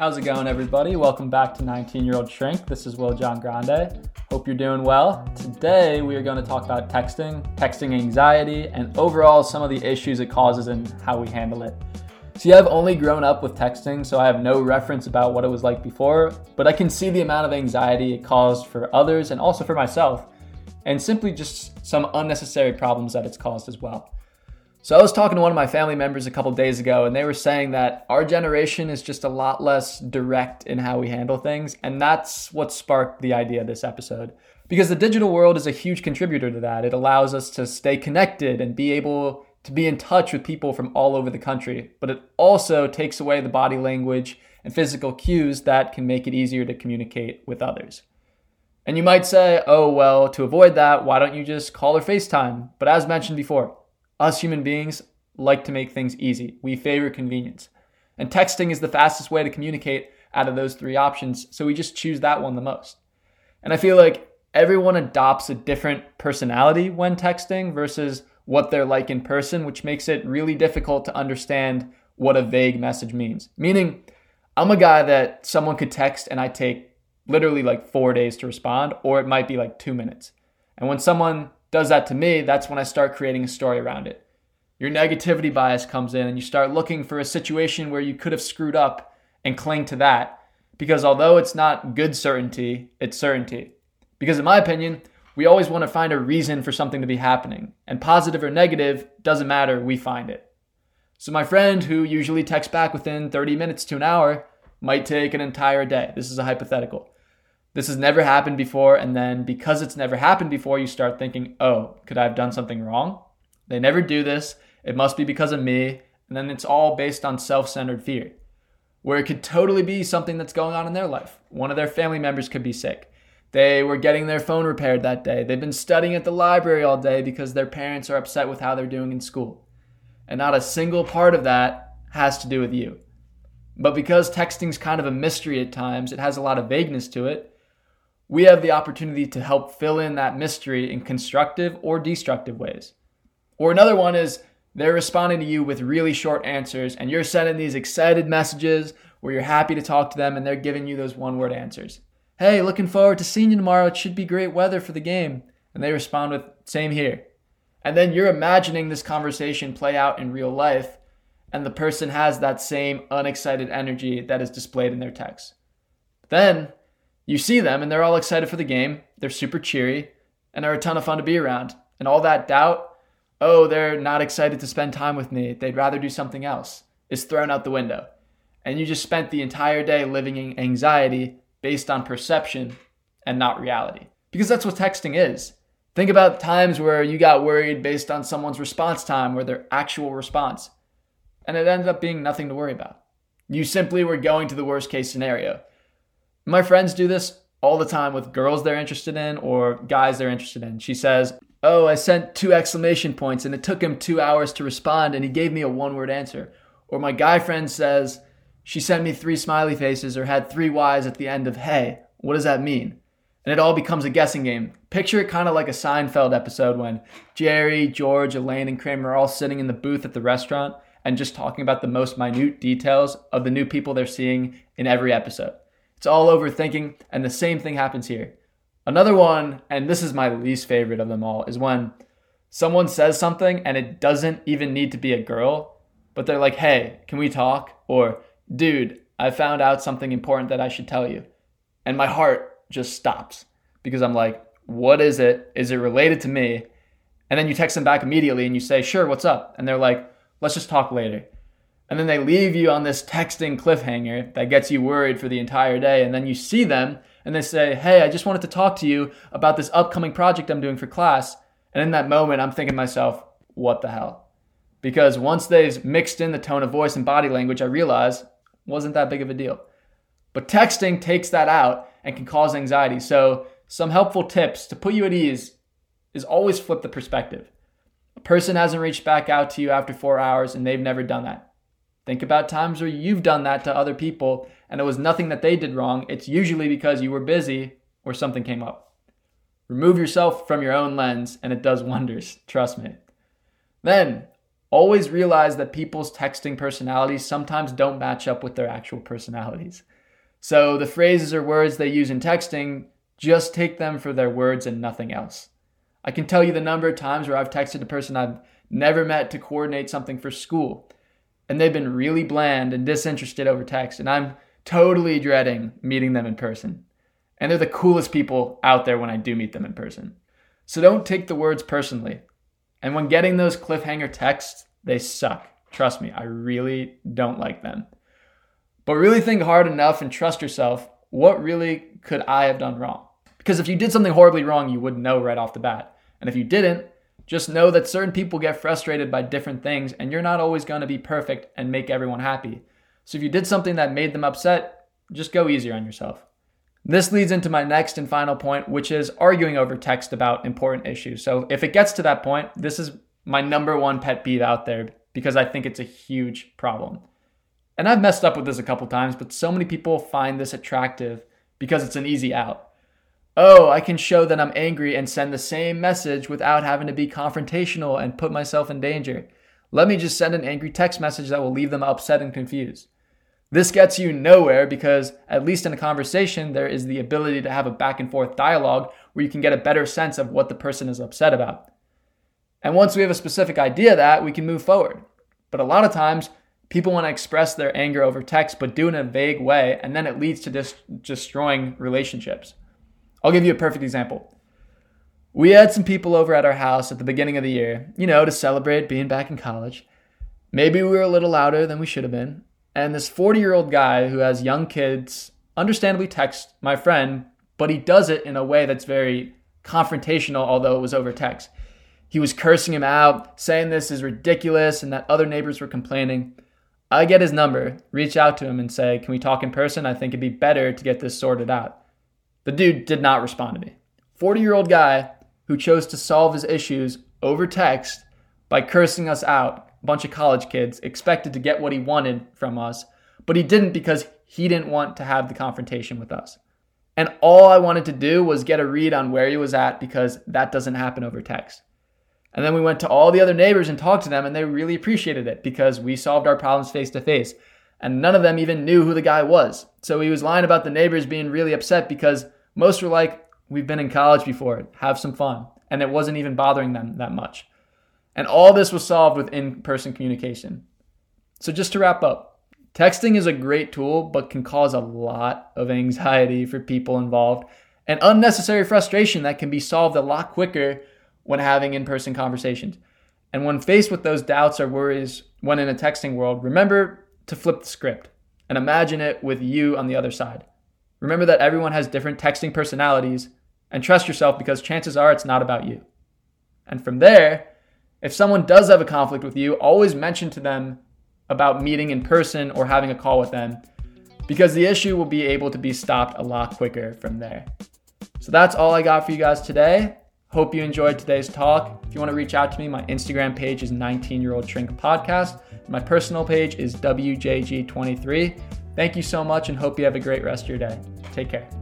How's it going, everybody? Welcome back to 19 Year Old Shrink. This is Will John Grande. Hope you're doing well. Today, we are going to talk about texting, texting anxiety, and overall some of the issues it causes and how we handle it. See, I've only grown up with texting, so I have no reference about what it was like before, but I can see the amount of anxiety it caused for others and also for myself, and simply just some unnecessary problems that it's caused as well. So I was talking to one of my family members a couple days ago, and they were saying that our generation is just a lot less direct in how we handle things, and that's what sparked the idea of this episode. Because the digital world is a huge contributor to that. It allows us to stay connected and be able to be in touch with people from all over the country, but it also takes away the body language and physical cues that can make it easier to communicate with others. And you might say, oh, well, to avoid that, why don't you just call or FaceTime? But as mentioned before, us human beings like to make things easy. We favor convenience. And texting is the fastest way to communicate out of those three options, so we just choose that one the most. And I feel like everyone adopts a different personality when texting versus what they're like in person, which makes it really difficult to understand what a vague message means. Meaning, I'm a guy that someone could text and I take literally like four days to respond, or it might be like two minutes. And when someone does that to me, that's when I start creating a story around it. Your negativity bias comes in and you start looking for a situation where you could have screwed up and cling to that. Because although it's not good certainty, it's certainty. Because in my opinion, we always want to find a reason for something to be happening. And positive or negative, doesn't matter, we find it. So my friend who usually texts back within 30 minutes to an hour might take an entire day. This is a hypothetical. This has never happened before. And then because it's never happened before, you start thinking, oh, could I have done something wrong? They never do this. It must be because of me. And then it's all based on self centered fear, where it could totally be something that's going on in their life. One of their family members could be sick. They were getting their phone repaired that day. They've been studying at the library all day because their parents are upset with how they're doing in school. And not a single part of that has to do with you. But because texting's kind of a mystery at times, it has a lot of vagueness to it, we have the opportunity to help fill in that mystery in constructive or destructive ways. Or another one is they're responding to you with really short answers, and you're sending these excited messages where you're happy to talk to them, and they're giving you those one word answers. Hey, looking forward to seeing you tomorrow. It should be great weather for the game. And they respond with, same here. And then you're imagining this conversation play out in real life, and the person has that same unexcited energy that is displayed in their text. Then you see them and they're all excited for the game. They're super cheery and are a ton of fun to be around. And all that doubt, oh, they're not excited to spend time with me. They'd rather do something else, is thrown out the window. And you just spent the entire day living in anxiety based on perception and not reality. Because that's what texting is. Think about times where you got worried based on someone's response time or their actual response, and it ended up being nothing to worry about. You simply were going to the worst case scenario. My friends do this all the time with girls they're interested in or guys they're interested in. She says, Oh, I sent two exclamation points and it took him two hours to respond and he gave me a one word answer. Or my guy friend says, She sent me three smiley faces or had three Y's at the end of hey. What does that mean? And it all becomes a guessing game. Picture it kind of like a Seinfeld episode when Jerry, George, Elaine, and Kramer are all sitting in the booth at the restaurant and just talking about the most minute details of the new people they're seeing in every episode. It's all overthinking, and the same thing happens here. Another one, and this is my least favorite of them all, is when someone says something and it doesn't even need to be a girl, but they're like, hey, can we talk? Or, dude, I found out something important that I should tell you. And my heart just stops because I'm like, what is it? Is it related to me? And then you text them back immediately and you say, sure, what's up? And they're like, let's just talk later and then they leave you on this texting cliffhanger that gets you worried for the entire day. And then you see them and they say hey i just wanted to talk to you about this upcoming project i'm doing for class. And in that moment i'm thinking to myself what the hell? Because once they've mixed in the tone of voice and body language i realize wasn't that big of a deal. But texting takes that out and can cause anxiety. So some helpful tips to put you at ease is always flip the perspective. A person hasn't reached back out to you after four hours and they've never done that Think about times where you've done that to other people and it was nothing that they did wrong. It's usually because you were busy or something came up. Remove yourself from your own lens and it does wonders, trust me. Then, always realize that people's texting personalities sometimes don't match up with their actual personalities. So the phrases or words they use in texting, just take them for their words and nothing else. I can tell you the number of times where I've texted a person I've never met to coordinate something for school, and they've been really bland and disinterested over text, and I'm totally dreading meeting them in person. And they're the coolest people out there when I do meet them in person. So don't take the words personally. And when getting those cliffhanger texts, they suck. Trust me, I really don't like them. But really think hard enough and trust yourself. What really could I have done wrong? Because if you did something horribly wrong, you would know right off the bat. And if you didn't, just know that certain people get frustrated by different things, and you're not always going to be perfect and make everyone happy. So if you did something that made them upset, just go easier on yourself. This leads into my next and final point, which is arguing over text about important issues. So if it gets to that point, this is my number one pet peeve out there because I think it's a huge problem. And I've messed up with this a couple times, but so many people find this attractive because it's an easy out oh, I can show that I'm angry and send the same message without having to be confrontational and put myself in danger. Let me just send an angry text message that will leave them upset and confused. This gets you nowhere because, at least in a conversation, there is the ability to have a back and forth dialogue where you can get a better sense of what the person is upset about. And once we have a specific idea that, we can move forward. But a lot of times, people want to express their anger over text, but do it in a vague way, and then it leads to dis- destroying relationships. I'll give you a perfect example. We had some people over at our house at the beginning of the year, you know, to celebrate being back in college. Maybe we were a little louder than we should have been. And this 40 year old guy who has young kids understandably texts my friend, but he does it in a way that's very confrontational, although it was over text. He was cursing him out, saying this is ridiculous and that other neighbors were complaining. I get his number, reach out to him and say, Can we talk in person? I think it'd be better to get this sorted out. The dude did not respond to me. 40 year old guy who chose to solve his issues over text by cursing us out, a bunch of college kids, expected to get what he wanted from us, but he didn't because he didn't want to have the confrontation with us. And all I wanted to do was get a read on where he was at because that doesn't happen over text. And then we went to all the other neighbors and talked to them, and they really appreciated it because we solved our problems face to face and none of them even knew who the guy was. So he was lying about the neighbors being really upset because most were like, We've been in college before, have some fun. And it wasn't even bothering them that much. And all this was solved with in person communication. So just to wrap up, texting is a great tool, but can cause a lot of anxiety for people involved and unnecessary frustration that can be solved a lot quicker when having in person conversations. And when faced with those doubts or worries when in a texting world, remember to flip the script and imagine it with you on the other side. Remember that everyone has different texting personalities and trust yourself because chances are it's not about you. And from there, if someone does have a conflict with you, always mention to them about meeting in person or having a call with them because the issue will be able to be stopped a lot quicker from there. So that's all I got for you guys today. Hope you enjoyed today's talk. If you want to reach out to me, my Instagram page is 19 year old shrink podcast. My personal page is WJG23. Thank you so much and hope you have a great rest of your day. Take care.